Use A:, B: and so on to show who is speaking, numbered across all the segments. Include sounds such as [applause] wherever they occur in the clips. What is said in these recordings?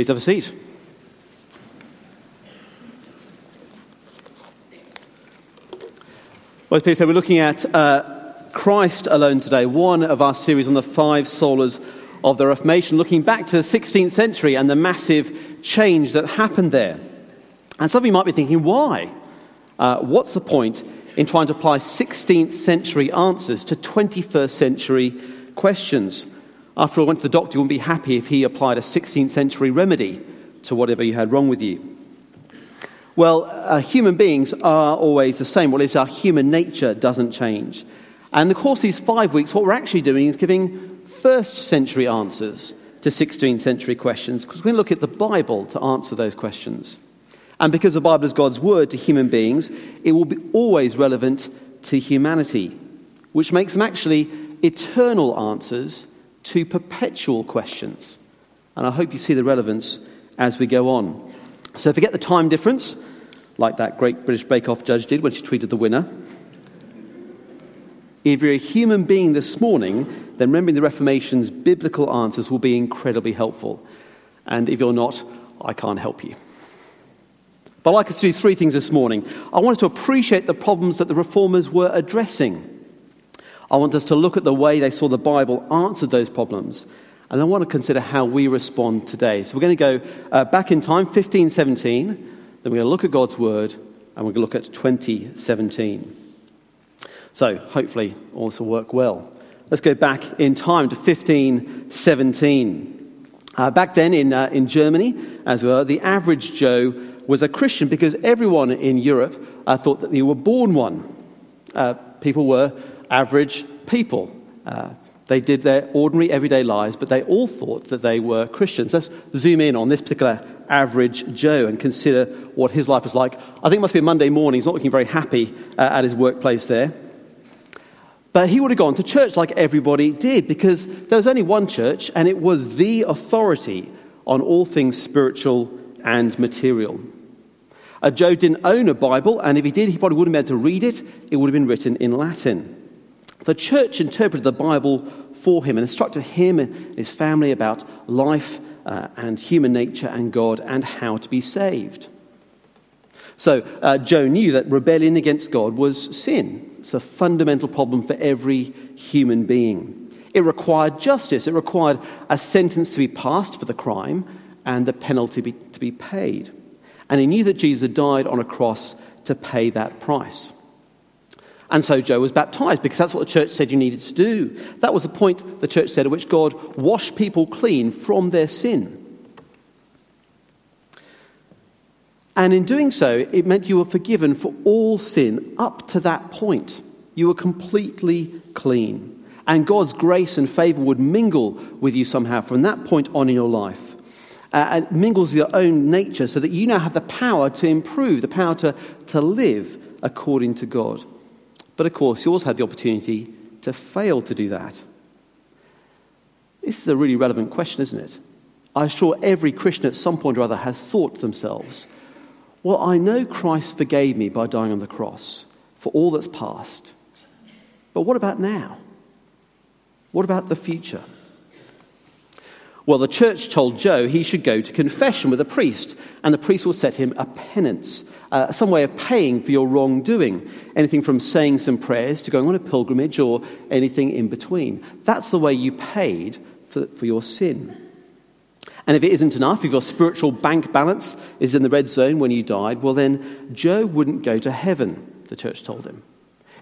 A: Please have a seat. Well, as Peter we're looking at uh, Christ alone today, one of our series on the five solas of the Reformation, looking back to the 16th century and the massive change that happened there. And some of you might be thinking, why? Uh, what's the point in trying to apply 16th century answers to 21st century questions? After all, went to the doctor, you wouldn't be happy if he applied a 16th century remedy to whatever you had wrong with you. Well, uh, human beings are always the same. What is our human nature doesn't change. And the course these five weeks, what we're actually doing is giving first century answers to 16th century questions because we're going to look at the Bible to answer those questions. And because the Bible is God's word to human beings, it will be always relevant to humanity, which makes them actually eternal answers to perpetual questions. And I hope you see the relevance as we go on. So forget the time difference, like that great British Bake Off judge did when she tweeted the winner. If you're a human being this morning, then remembering the Reformation's biblical answers will be incredibly helpful. And if you're not, I can't help you. But I'd like us to do three things this morning. I want us to appreciate the problems that the reformers were addressing. I want us to look at the way they saw the Bible answered those problems. And I want to consider how we respond today. So we're going to go uh, back in time, 1517. Then we're going to look at God's Word, and we're going to look at 2017. So hopefully all this will work well. Let's go back in time to 1517. Uh, back then in, uh, in Germany, as well, the average Joe was a Christian because everyone in Europe uh, thought that they were born one. Uh, people were average people. Uh, they did their ordinary everyday lives, but they all thought that they were Christians. Let's zoom in on this particular average Joe and consider what his life was like. I think it must be a Monday morning. He's not looking very happy uh, at his workplace there. But he would have gone to church like everybody did because there was only one church and it was the authority on all things spiritual and material. Uh, Joe didn't own a Bible, and if he did, he probably wouldn't have been able to read it. It would have been written in Latin. The church interpreted the Bible for him and instructed him and his family about life uh, and human nature and God and how to be saved. So uh, Joe knew that rebellion against God was sin. It's a fundamental problem for every human being. It required justice, it required a sentence to be passed for the crime and the penalty be, to be paid. And he knew that Jesus died on a cross to pay that price. And so Joe was baptized because that's what the church said you needed to do. That was the point the church said at which God washed people clean from their sin. And in doing so, it meant you were forgiven for all sin up to that point. You were completely clean. And God's grace and favor would mingle with you somehow from that point on in your life. Uh, and mingles with your own nature so that you now have the power to improve, the power to, to live according to God. But of course, you also had the opportunity to fail to do that. This is a really relevant question, isn't it? I'm sure every Christian at some point or other has thought to themselves, well, I know Christ forgave me by dying on the cross for all that's past. But what about now? What about the future? Well, the church told Joe he should go to confession with a priest, and the priest will set him a penance, uh, some way of paying for your wrongdoing. Anything from saying some prayers to going on a pilgrimage or anything in between. That's the way you paid for, for your sin. And if it isn't enough, if your spiritual bank balance is in the red zone when you died, well, then Joe wouldn't go to heaven, the church told him.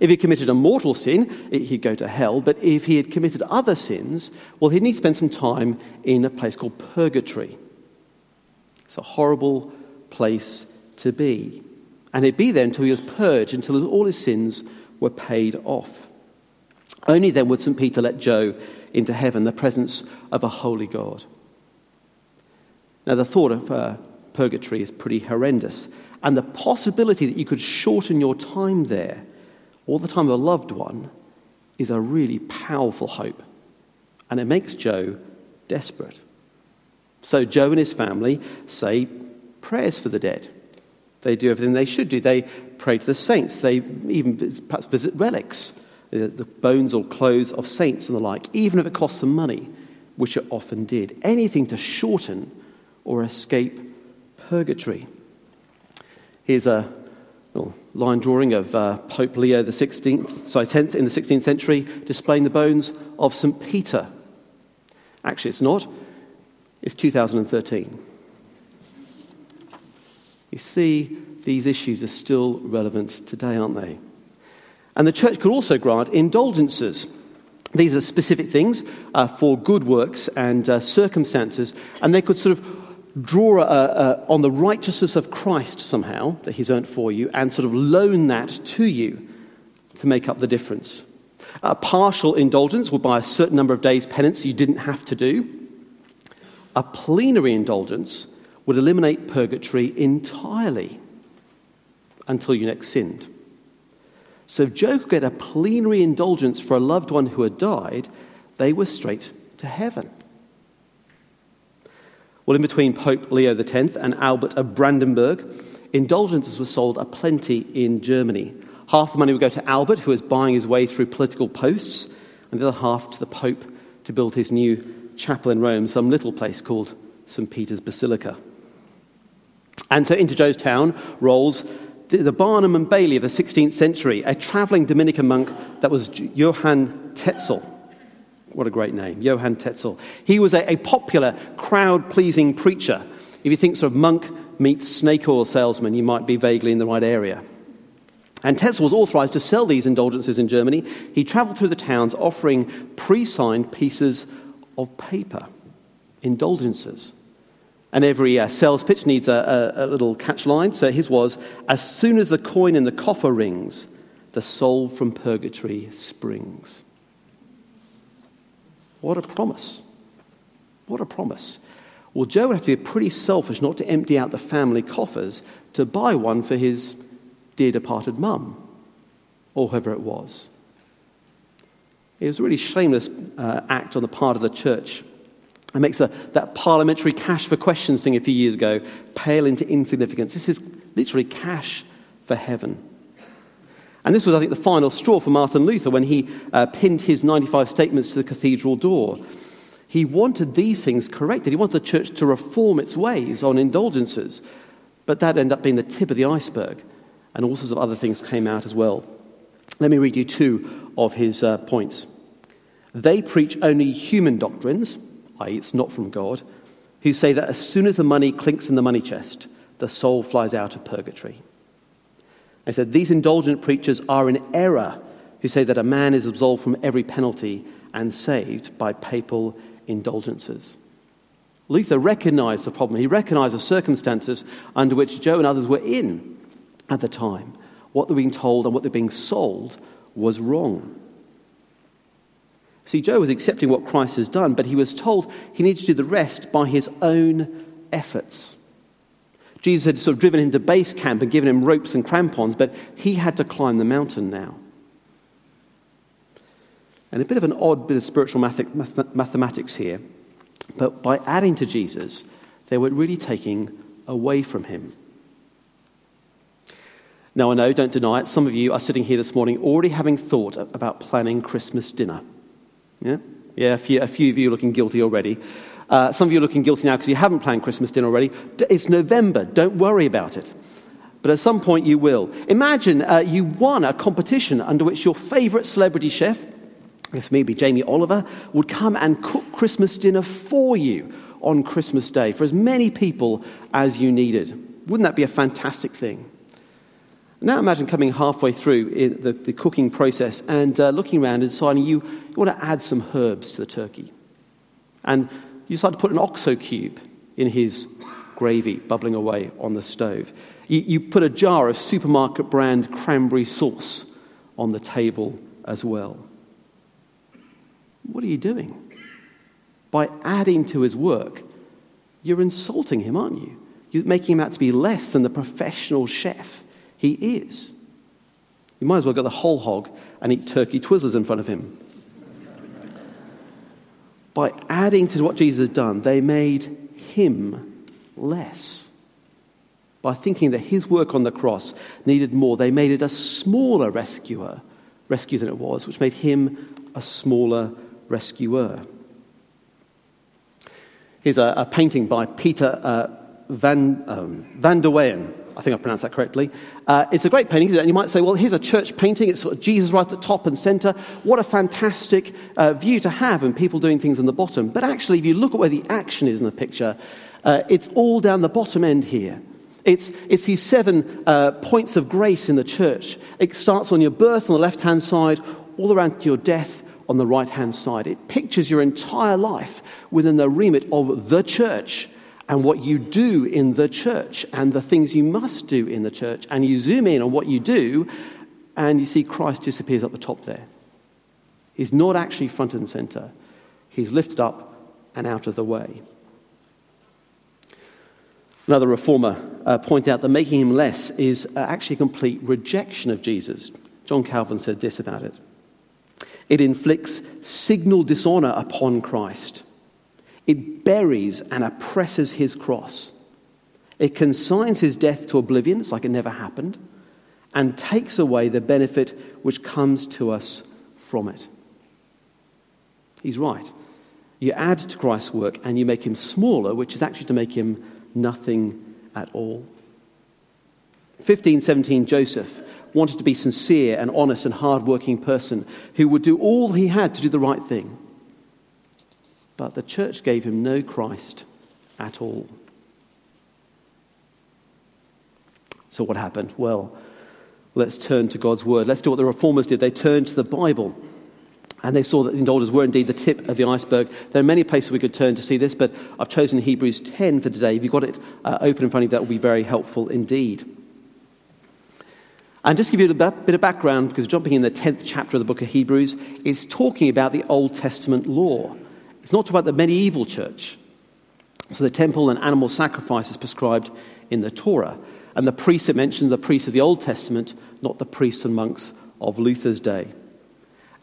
A: If he committed a mortal sin, he'd go to hell. But if he had committed other sins, well, he'd need to spend some time in a place called purgatory. It's a horrible place to be. And he'd be there until he was purged, until all his sins were paid off. Only then would St. Peter let Joe into heaven, the presence of a holy God. Now, the thought of uh, purgatory is pretty horrendous. And the possibility that you could shorten your time there, or the time of a loved one, is a really powerful hope. And it makes Joe desperate. So, Joe and his family say prayers for the dead. They do everything they should do. They pray to the saints. They even perhaps visit relics, uh, the bones or clothes of saints and the like, even if it costs them money, which it often did. Anything to shorten or escape purgatory. Here's a line drawing of uh, Pope Leo the 16th, sorry, 10th in the 16th century, displaying the bones of St. Peter. Actually, it's not. It's 2013. You see, these issues are still relevant today, aren't they? And the church could also grant indulgences. These are specific things uh, for good works and uh, circumstances, and they could sort of draw a, a, on the righteousness of Christ somehow that he's earned for you and sort of loan that to you to make up the difference. A partial indulgence would buy a certain number of days' penance you didn't have to do. A plenary indulgence would eliminate purgatory entirely until you next sinned. So if Joe could get a plenary indulgence for a loved one who had died, they were straight to heaven. Well, in between Pope Leo X and Albert of Brandenburg, indulgences were sold aplenty in Germany. Half the money would go to Albert, who was buying his way through political posts, and the other half to the Pope to build his new chapel in Rome, some little place called St. Peter's Basilica. And so into Joe's town rolls the Barnum and Bailey of the 16th century, a traveling Dominican monk that was Johann Tetzel. What a great name, Johann Tetzel. He was a, a popular, crowd pleasing preacher. If you think sort of monk meets snake oil salesman, you might be vaguely in the right area. And Tetzel was authorized to sell these indulgences in Germany. He traveled through the towns offering pre signed pieces of paper, indulgences. And every uh, sales pitch needs a, a, a little catch line. So his was As soon as the coin in the coffer rings, the soul from purgatory springs. What a promise. What a promise. Well, Joe would have to be pretty selfish not to empty out the family coffers to buy one for his dear departed mum, or whoever it was. It was a really shameless uh, act on the part of the church. It makes a, that parliamentary cash for questions thing a few years ago pale into insignificance. This is literally cash for heaven. And this was, I think, the final straw for Martin Luther when he uh, pinned his 95 statements to the cathedral door. He wanted these things corrected. He wanted the church to reform its ways on indulgences. But that ended up being the tip of the iceberg. And all sorts of other things came out as well. Let me read you two of his uh, points. They preach only human doctrines, i.e., it's not from God, who say that as soon as the money clinks in the money chest, the soul flies out of purgatory. They said, These indulgent preachers are in error who say that a man is absolved from every penalty and saved by papal indulgences. Luther recognized the problem. He recognized the circumstances under which Joe and others were in at the time. What they were being told and what they were being sold was wrong. See, Joe was accepting what Christ has done, but he was told he needed to do the rest by his own efforts. Jesus had sort of driven him to base camp and given him ropes and crampons, but he had to climb the mountain now. And a bit of an odd bit of spiritual mathematics here, but by adding to Jesus, they were really taking away from him. Now, I know, don't deny it, some of you are sitting here this morning already having thought about planning Christmas dinner. Yeah? Yeah, a few, a few of you looking guilty already. Uh, some of you are looking guilty now because you haven't planned Christmas dinner already. It's November. Don't worry about it. But at some point you will. Imagine uh, you won a competition under which your favorite celebrity chef, guess maybe Jamie Oliver, would come and cook Christmas dinner for you on Christmas Day for as many people as you needed. Wouldn't that be a fantastic thing? Now imagine coming halfway through the, the, cooking process and uh, looking around and deciding you, you want to add some herbs to the turkey. And you decide to put an OXO cube in his gravy bubbling away on the stove. You, you put a jar of supermarket brand cranberry sauce on the table as well. What are you doing? By adding to his work, you're insulting him, aren't you? You're making him out to be less than the professional chef he is. You might as well get the whole hog and eat turkey twizzlers in front of him by adding to what Jesus had done, they made him less. By thinking that his work on the cross needed more, they made it a smaller rescuer, rescue than it was, which made him a smaller rescuer. Here's a, a painting by Peter uh, Van, um, Van der Weyen. I think I pronounced that correctly. Uh, it's a great painting, and you might say, well, here's a church painting. It's sort of Jesus right at the top and center. What a fantastic uh, view to have, and people doing things on the bottom. But actually, if you look at where the action is in the picture, uh, it's all down the bottom end here. It's, it's these seven uh, points of grace in the church. It starts on your birth on the left hand side, all around to your death on the right hand side. It pictures your entire life within the remit of the church and what you do in the church and the things you must do in the church. And you zoom in on what you do, and you see Christ disappears at the top there. He's not actually front and center, he's lifted up and out of the way. Another reformer uh, pointed out that making him less is uh, actually a complete rejection of Jesus. John Calvin said this about it it inflicts signal dishonor upon Christ. It buries and oppresses his cross. It consigns his death to oblivion, it's like it never happened, and takes away the benefit which comes to us from it. He's right. You add to Christ's work and you make him smaller, which is actually to make him nothing at all. 1517 Joseph wanted to be sincere and honest and hard-working person who would do all he had to do the right thing. But the church gave him no Christ at all. So, what happened? Well, let's turn to God's word. Let's do what the reformers did. They turned to the Bible. And they saw that the indulgers were indeed the tip of the iceberg. There are many places we could turn to see this, but I've chosen Hebrews 10 for today. If you've got it uh, open in front of you, that will be very helpful indeed. And just to give you a bit of background, because jumping in the 10th chapter of the book of Hebrews, it's talking about the Old Testament law. It's not about the medieval church. So the temple and animal sacrifices prescribed in the Torah. And the priests it mentioned, the priests of the Old Testament, not the priests and monks of Luther's day.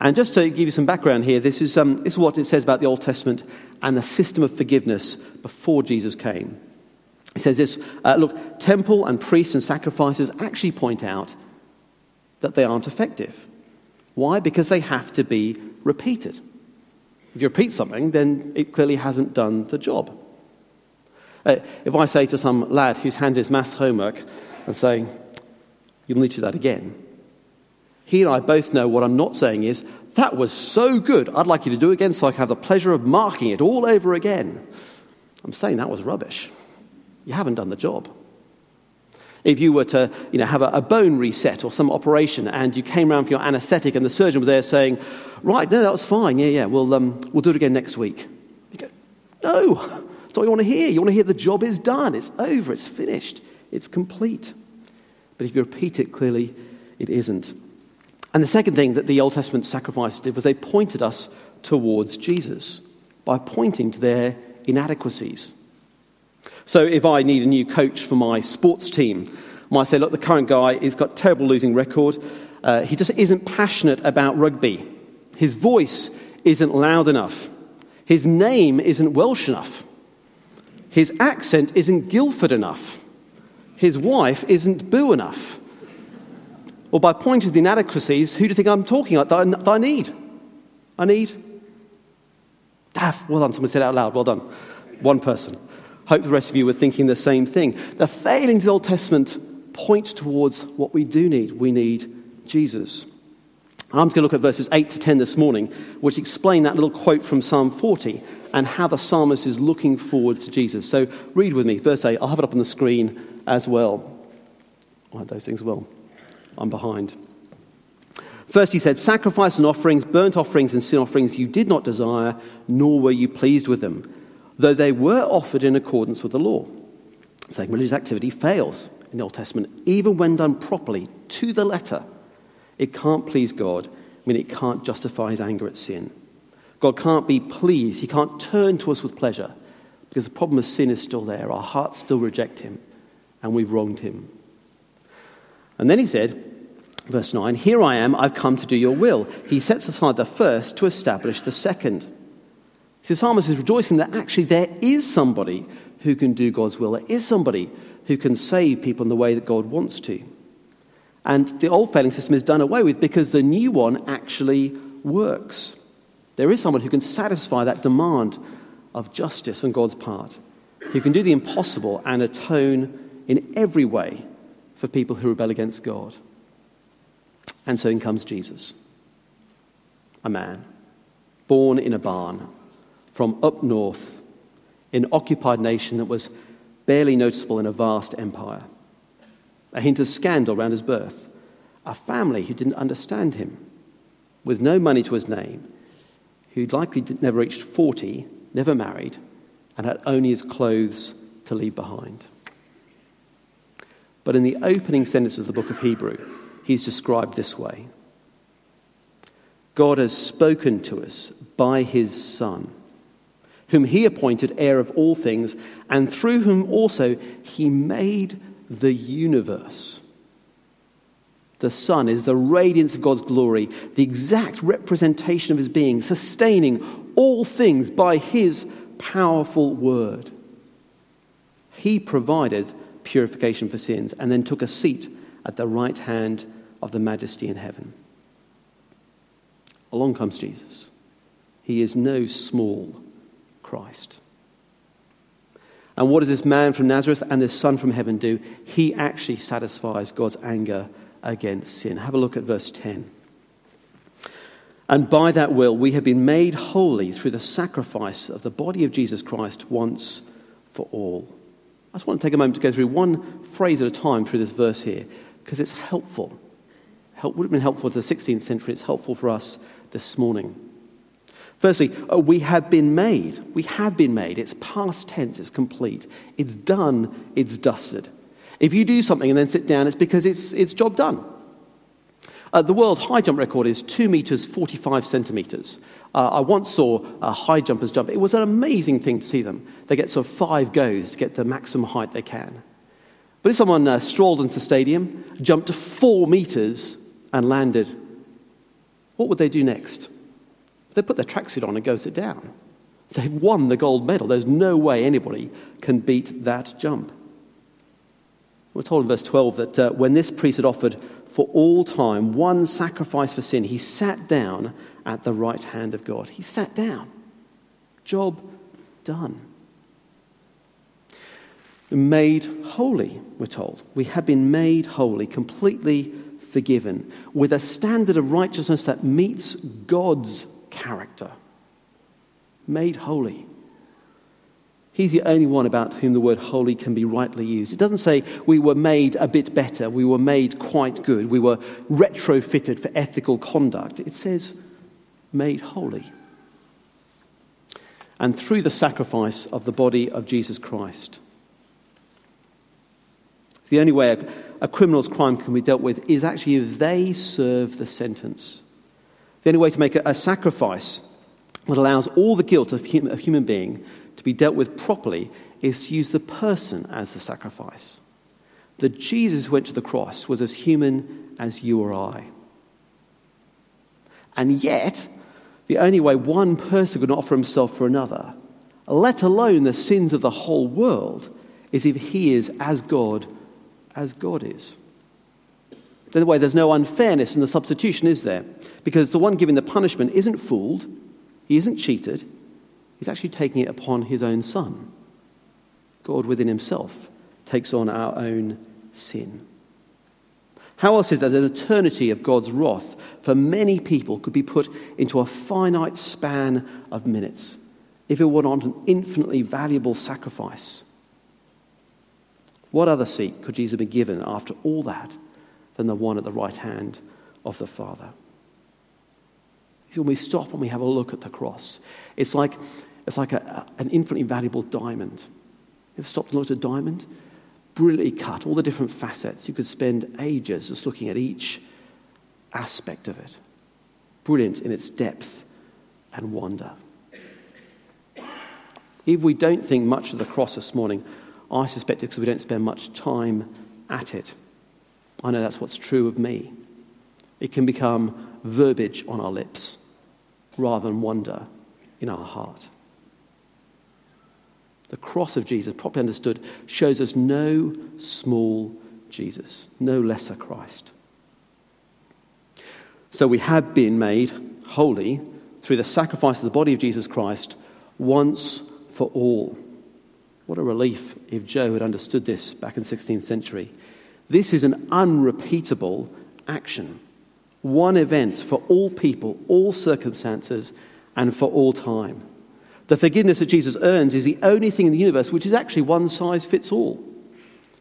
A: And just to give you some background here, this is, um, this is what it says about the Old Testament and the system of forgiveness before Jesus came. It says this uh, look, temple and priests and sacrifices actually point out that they aren't effective. Why? Because they have to be repeated. If you repeat something, then it clearly hasn't done the job. Uh, if I say to some lad who's handed his maths homework and say, You'll need to do that again, he and I both know what I'm not saying is, That was so good, I'd like you to do it again so I can have the pleasure of marking it all over again. I'm saying that was rubbish. You haven't done the job. If you were to you know, have a, a bone reset or some operation and you came around for your anesthetic and the surgeon was there saying, Right, no, that was fine. Yeah, yeah, we'll, um, we'll do it again next week. You go, No, [laughs] that's what you want to hear. You want to hear the job is done, it's over, it's finished, it's complete. But if you repeat it clearly, it isn't. And the second thing that the Old Testament sacrifices did was they pointed us towards Jesus by pointing to their inadequacies. So if I need a new coach for my sports team, I might say, look, the current guy has got terrible losing record. Uh, he just isn't passionate about rugby. His voice isn't loud enough. His name isn't Welsh enough. His accent isn't Guildford enough. His wife isn't boo enough. Or by pointing to the inadequacies, who do you think I'm talking about that I, that I need? I need. Daff, well done. Someone said out loud. Well done. One person. Hope the rest of you were thinking the same thing. The failings of the Old Testament point towards what we do need. We need Jesus. I'm just going to look at verses 8 to 10 this morning, which explain that little quote from Psalm 40 and how the psalmist is looking forward to Jesus. So read with me, verse 8. I'll have it up on the screen as well. I had those things well. I'm behind. First, he said, Sacrifice and offerings, burnt offerings and sin offerings you did not desire, nor were you pleased with them though they were offered in accordance with the law. Saying religious activity fails in the Old Testament, even when done properly, to the letter. It can't please God, I mean, it can't justify his anger at sin. God can't be pleased, he can't turn to us with pleasure, because the problem of sin is still there. Our hearts still reject him, and we've wronged him. And then he said, verse 9, Here I am, I've come to do your will. He sets aside the first to establish the second. See, the psalmist is rejoicing that actually there is somebody who can do God's will. There is somebody who can save people in the way that God wants to. And the old failing system is done away with because the new one actually works. There is someone who can satisfy that demand of justice on God's part, who can do the impossible and atone in every way for people who rebel against God. And so in comes Jesus, a man born in a barn from up north in an occupied nation that was barely noticeable in a vast empire. A hint of scandal around his birth, a family who didn't understand him, with no money to his name, who'd likely never reached 40, never married, and had only his clothes to leave behind. But in the opening sentence of the book of Hebrew, he's described this way. God has spoken to us by his Son, whom he appointed heir of all things, and through whom also he made the universe. The sun is the radiance of God's glory, the exact representation of his being, sustaining all things by his powerful word. He provided purification for sins and then took a seat at the right hand of the majesty in heaven. Along comes Jesus. He is no small Christ. And what does this man from Nazareth and this son from heaven do? He actually satisfies God's anger against sin. Have a look at verse 10. And by that will, we have been made holy through the sacrifice of the body of Jesus Christ once for all. I just want to take a moment to go through one phrase at a time through this verse here, because it's helpful. Help, would have been helpful to the 16th century. It's helpful for us this morning. Firstly, uh, we have been made. We have been made. It's past tense, it's complete. It's done, it's dusted. If you do something and then sit down, it's because it's, it's job done. Uh, the world high jump record is 2 meters 45 centimeters. Uh, I once saw uh, high jumpers jump. It was an amazing thing to see them. They get sort of five goes to get the maximum height they can. But if someone uh, strolled into the stadium, jumped to four meters, and landed, what would they do next? They put their tracksuit on and go sit down. They've won the gold medal. There's no way anybody can beat that jump. We're told in verse 12 that uh, when this priest had offered for all time one sacrifice for sin, he sat down at the right hand of God. He sat down. Job done. Made holy, we're told. We have been made holy, completely forgiven, with a standard of righteousness that meets God's character. Made holy. He's the only one about whom the word holy can be rightly used. It doesn't say we were made a bit better, we were made quite good, we were retrofitted for ethical conduct. It says made holy. And through the sacrifice of the body of Jesus Christ. The only way a, a criminal's crime can be dealt with is actually if they serve the sentence. The only way to make a, a sacrifice that allows all the guilt of hum, a human being to be dealt with properly is to use the person as the sacrifice. That Jesus who went to the cross was as human as you or I. And yet, the only way one person could offer himself for another, let alone the sins of the whole world, is if he is as God as God is. The way there's no unfairness in the substitution, is there? Because the one giving the punishment isn't fooled, he isn't cheated, He's actually taking it upon his own son. God within himself takes on our own sin. How else is that an eternity of God's wrath for many people could be put into a finite span of minutes if it were not an infinitely valuable sacrifice? What other seat could Jesus be given after all that than the one at the right hand of the Father? when we stop and we have a look at the cross, it's like, it's like a, an infinitely valuable diamond. You ever stopped and looked at a diamond? Brilliantly cut, all the different facets. You could spend ages just looking at each aspect of it. Brilliant in its depth and wonder. If we don't think much of the cross this morning, I suspect it's because we don't spend much time at it. I know that's what's true of me. It can become verbiage on our lips rather than wonder in our heart. The cross of Jesus, properly understood, shows us no small Jesus, no lesser Christ. So we have been made holy through the sacrifice of the body of Jesus Christ once for all. What a relief if Joe had understood this back in the 16th century. This is an unrepeatable action. One event for all people, all circumstances, and for all time. The forgiveness that Jesus earns is the only thing in the universe which is actually one size fits all.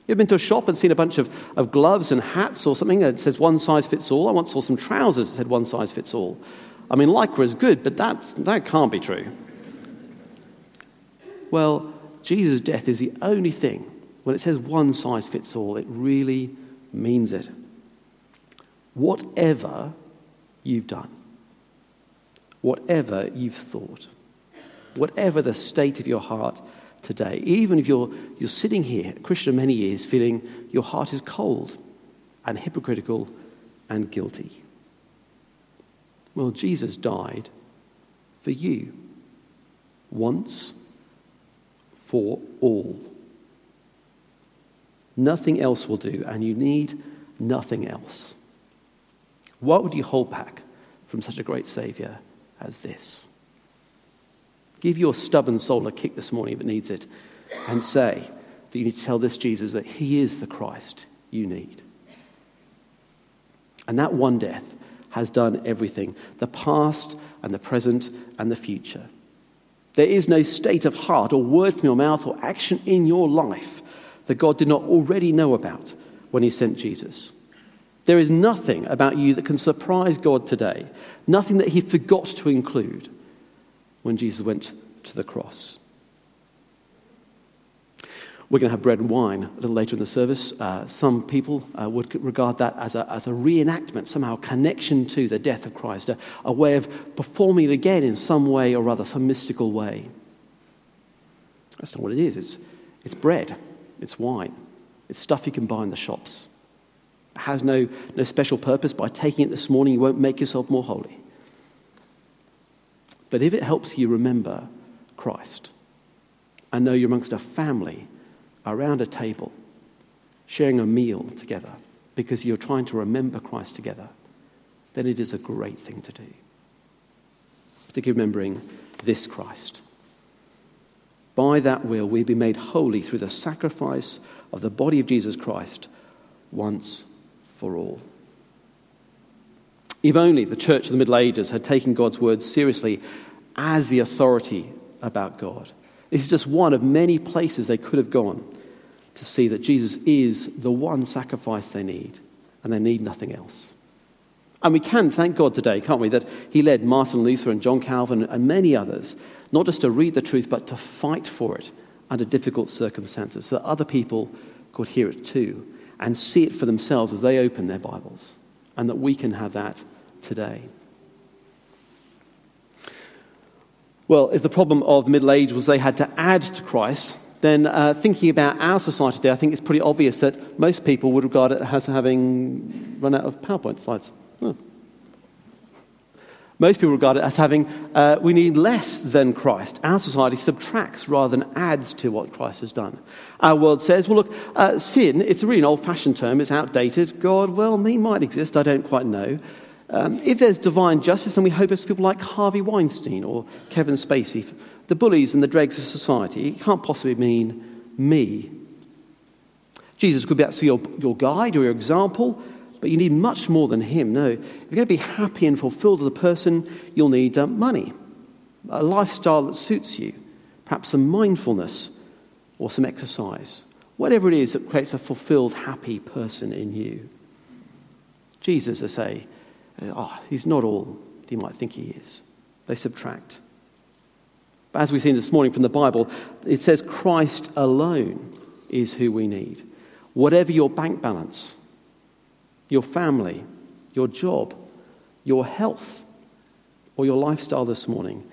A: You've been to a shop and seen a bunch of, of gloves and hats or something that says one size fits all. I once saw some trousers that said one size fits all. I mean, Lycra is good, but that's, that can't be true. Well, Jesus' death is the only thing, when it says one size fits all, it really means it. Whatever you've done, whatever you've thought, whatever the state of your heart today, even if you're, you're sitting here, Christian many years, feeling your heart is cold and hypocritical and guilty. Well, Jesus died for you once for all. Nothing else will do, and you need nothing else. What would you hold back from such a great Savior as this? Give your stubborn soul a kick this morning if it needs it, and say that you need to tell this Jesus that He is the Christ you need. And that one death has done everything the past and the present and the future. There is no state of heart or word from your mouth or action in your life that God did not already know about when He sent Jesus. There is nothing about you that can surprise God today, nothing that He forgot to include when Jesus went to the cross. We're going to have bread and wine a little later in the service. Uh, some people uh, would regard that as a, as a reenactment, somehow a connection to the death of Christ, a, a way of performing it again in some way or other, some mystical way. That's not what it is. It's, it's bread, it's wine, it's stuff you can buy in the shops. It has no, no special purpose. By taking it this morning, you won't make yourself more holy. But if it helps you remember Christ and know you're amongst a family around a table, sharing a meal together because you're trying to remember Christ together, then it is a great thing to do. Particularly remembering this Christ. By that will, we be made holy through the sacrifice of the body of Jesus Christ once for all. If only the church of the Middle Ages had taken God's word seriously as the authority about God. This is just one of many places they could have gone to see that Jesus is the one sacrifice they need, and they need nothing else. And we can thank God today, can't we, that He led Martin Luther and John Calvin and many others not just to read the truth, but to fight for it under difficult circumstances so that other people could hear it too and see it for themselves as they open their Bibles, and that we can have that today. Well, if the problem of the Middle Age was they had to add to Christ, then uh, thinking about our society today, I think it's pretty obvious that most people would regard it as having run out of PowerPoint slides. Most people regard it as having, uh, we need less than Christ. Our society subtracts rather than adds to what Christ has done. Our world says, well, look, uh, sin, it's a really an old fashioned term, it's outdated. God, well, he might exist, I don't quite know. Um, if there's divine justice, then we hope it's people like Harvey Weinstein or Kevin Spacey, the bullies and the dregs of society. It can't possibly mean me. Jesus could be actually your, your guide or your example, but you need much more than him. No, if you're going to be happy and fulfilled as a person, you'll need uh, money, a lifestyle that suits you, perhaps some mindfulness or some exercise, whatever it is that creates a fulfilled, happy person in you. Jesus, I say, oh, he's not all you might think he is. They subtract. But as we've seen this morning from the Bible, it says Christ alone is who we need. Whatever your bank balance, your family, your job, your health, or your lifestyle this morning,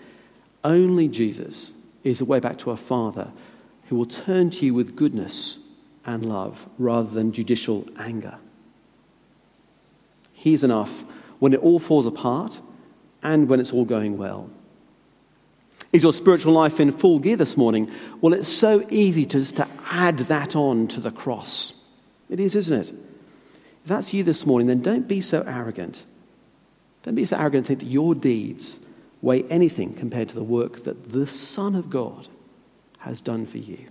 A: only Jesus is the way back to our Father who will turn to you with goodness and love rather than judicial anger. He's enough when it all falls apart and when it's all going well. Is your spiritual life in full gear this morning? Well, it's so easy to, just to add that on to the cross. It is, isn't it? If that's you this morning, then don't be so arrogant. Don't be so arrogant to think that your deeds weigh anything compared to the work that the Son of God has done for you.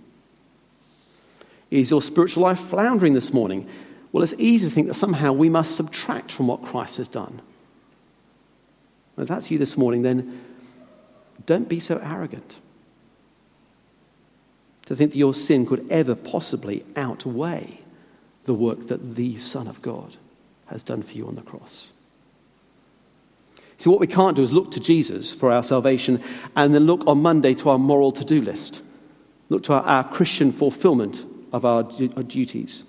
A: Is your spiritual life floundering this morning? Well, it's easy to think that somehow we must subtract from what Christ has done. If that's you this morning, then don't be so arrogant to think that your sin could ever possibly outweigh the work that the Son of God has done for you on the cross. See, what we can't do is look to Jesus for our salvation and then look on Monday to our moral to do list, look to our, our Christian fulfillment of our, our duties.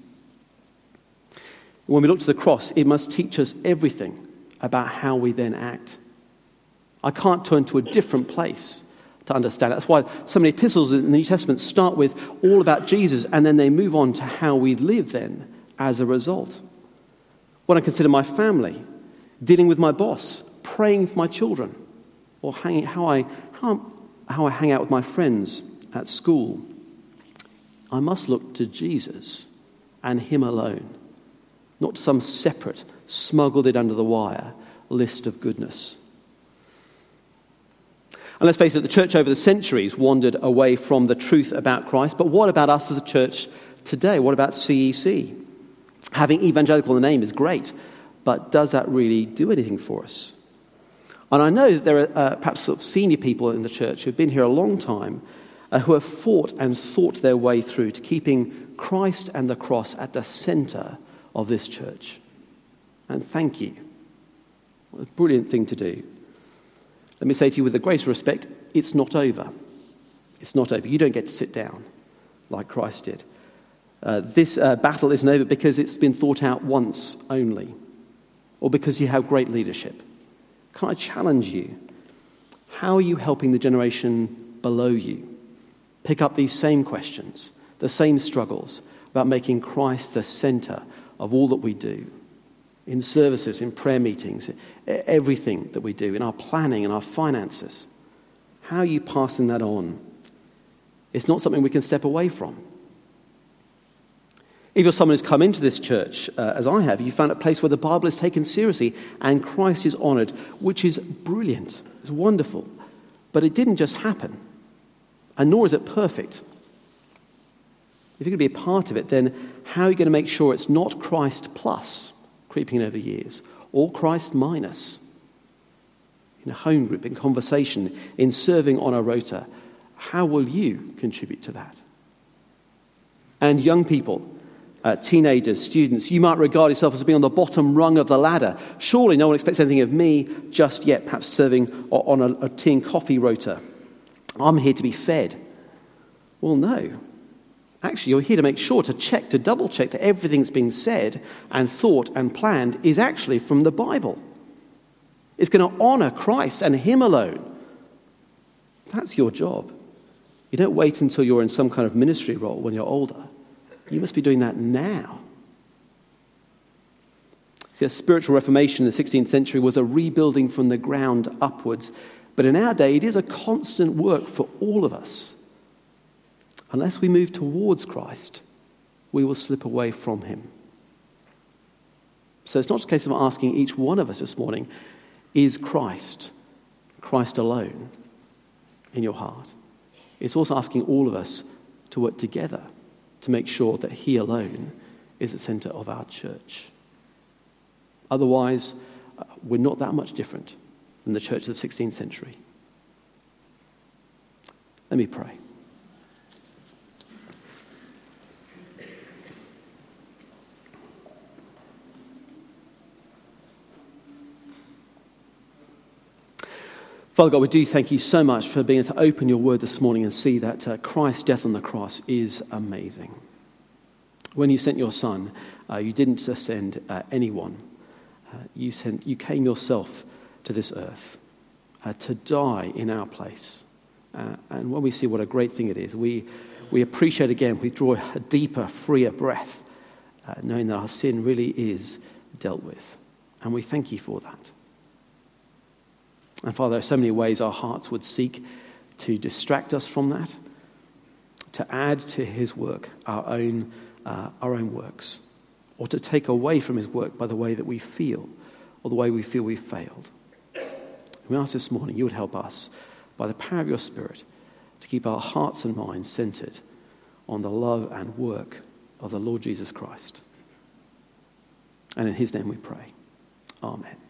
A: When we look to the cross, it must teach us everything about how we then act. I can't turn to a different place to understand. That's why so many epistles in the New Testament start with all about Jesus and then they move on to how we live then as a result. When I consider my family, dealing with my boss, praying for my children, or hanging, how, I, how, how I hang out with my friends at school, I must look to Jesus and Him alone, not some separate, smuggled in under the wire list of goodness. And let's face it, the church over the centuries wandered away from the truth about Christ. But what about us as a church today? What about CEC? Having evangelical in the name is great, but does that really do anything for us? And I know that there are uh, perhaps sort of senior people in the church who've been here a long time uh, who have fought and thought their way through to keeping Christ and the cross at the center of this church. And thank you. What a brilliant thing to do. Let me say to you with the greatest respect, it's not over. It's not over. You don't get to sit down like Christ did. Uh, this uh, battle isn't over because it's been thought out once only, or because you have great leadership. Can I challenge you? How are you helping the generation below you pick up these same questions, the same struggles about making Christ the center of all that we do? In services, in prayer meetings, everything that we do, in our planning and our finances. How are you passing that on? It's not something we can step away from. If you're someone who's come into this church, uh, as I have, you found a place where the Bible is taken seriously and Christ is honored, which is brilliant. It's wonderful. But it didn't just happen, and nor is it perfect. If you're going to be a part of it, then how are you going to make sure it's not Christ plus? Creeping in over years, or Christ minus. In a home group, in conversation, in serving on a rota, how will you contribute to that? And young people, uh, teenagers, students, you might regard yourself as being on the bottom rung of the ladder. Surely no one expects anything of me just yet, perhaps serving on a, a tea and coffee rota. I'm here to be fed. Well, no. Actually, you're here to make sure, to check, to double check that everything that's being said and thought and planned is actually from the Bible. It's going to honor Christ and Him alone. That's your job. You don't wait until you're in some kind of ministry role when you're older. You must be doing that now. See, a spiritual reformation in the 16th century was a rebuilding from the ground upwards. But in our day, it is a constant work for all of us unless we move towards Christ, we will slip away from him. So it's not just a case of asking each one of us this morning, is Christ, Christ alone, in your heart? It's also asking all of us to work together to make sure that He alone is the center of our church. Otherwise, uh, we're not that much different than the church of the 16th century. Let me pray. Father God, we do thank you so much for being able to open your word this morning and see that uh, Christ's death on the cross is amazing. When you sent your son, uh, you didn't send uh, anyone. Uh, you, sent, you came yourself to this earth uh, to die in our place. Uh, and when we see what a great thing it is, we, we appreciate again, we draw a deeper, freer breath, knowing that our sin really is dealt with. And we thank you for that. And Father, there are so many ways our hearts would seek to distract us from that, to add to his work our own, uh, our own works, or to take away from his work by the way that we feel or the way we feel we've failed. We ask this morning you would help us, by the power of your Spirit, to keep our hearts and minds centered on the love and work of the Lord Jesus Christ. And in his name we pray. Amen.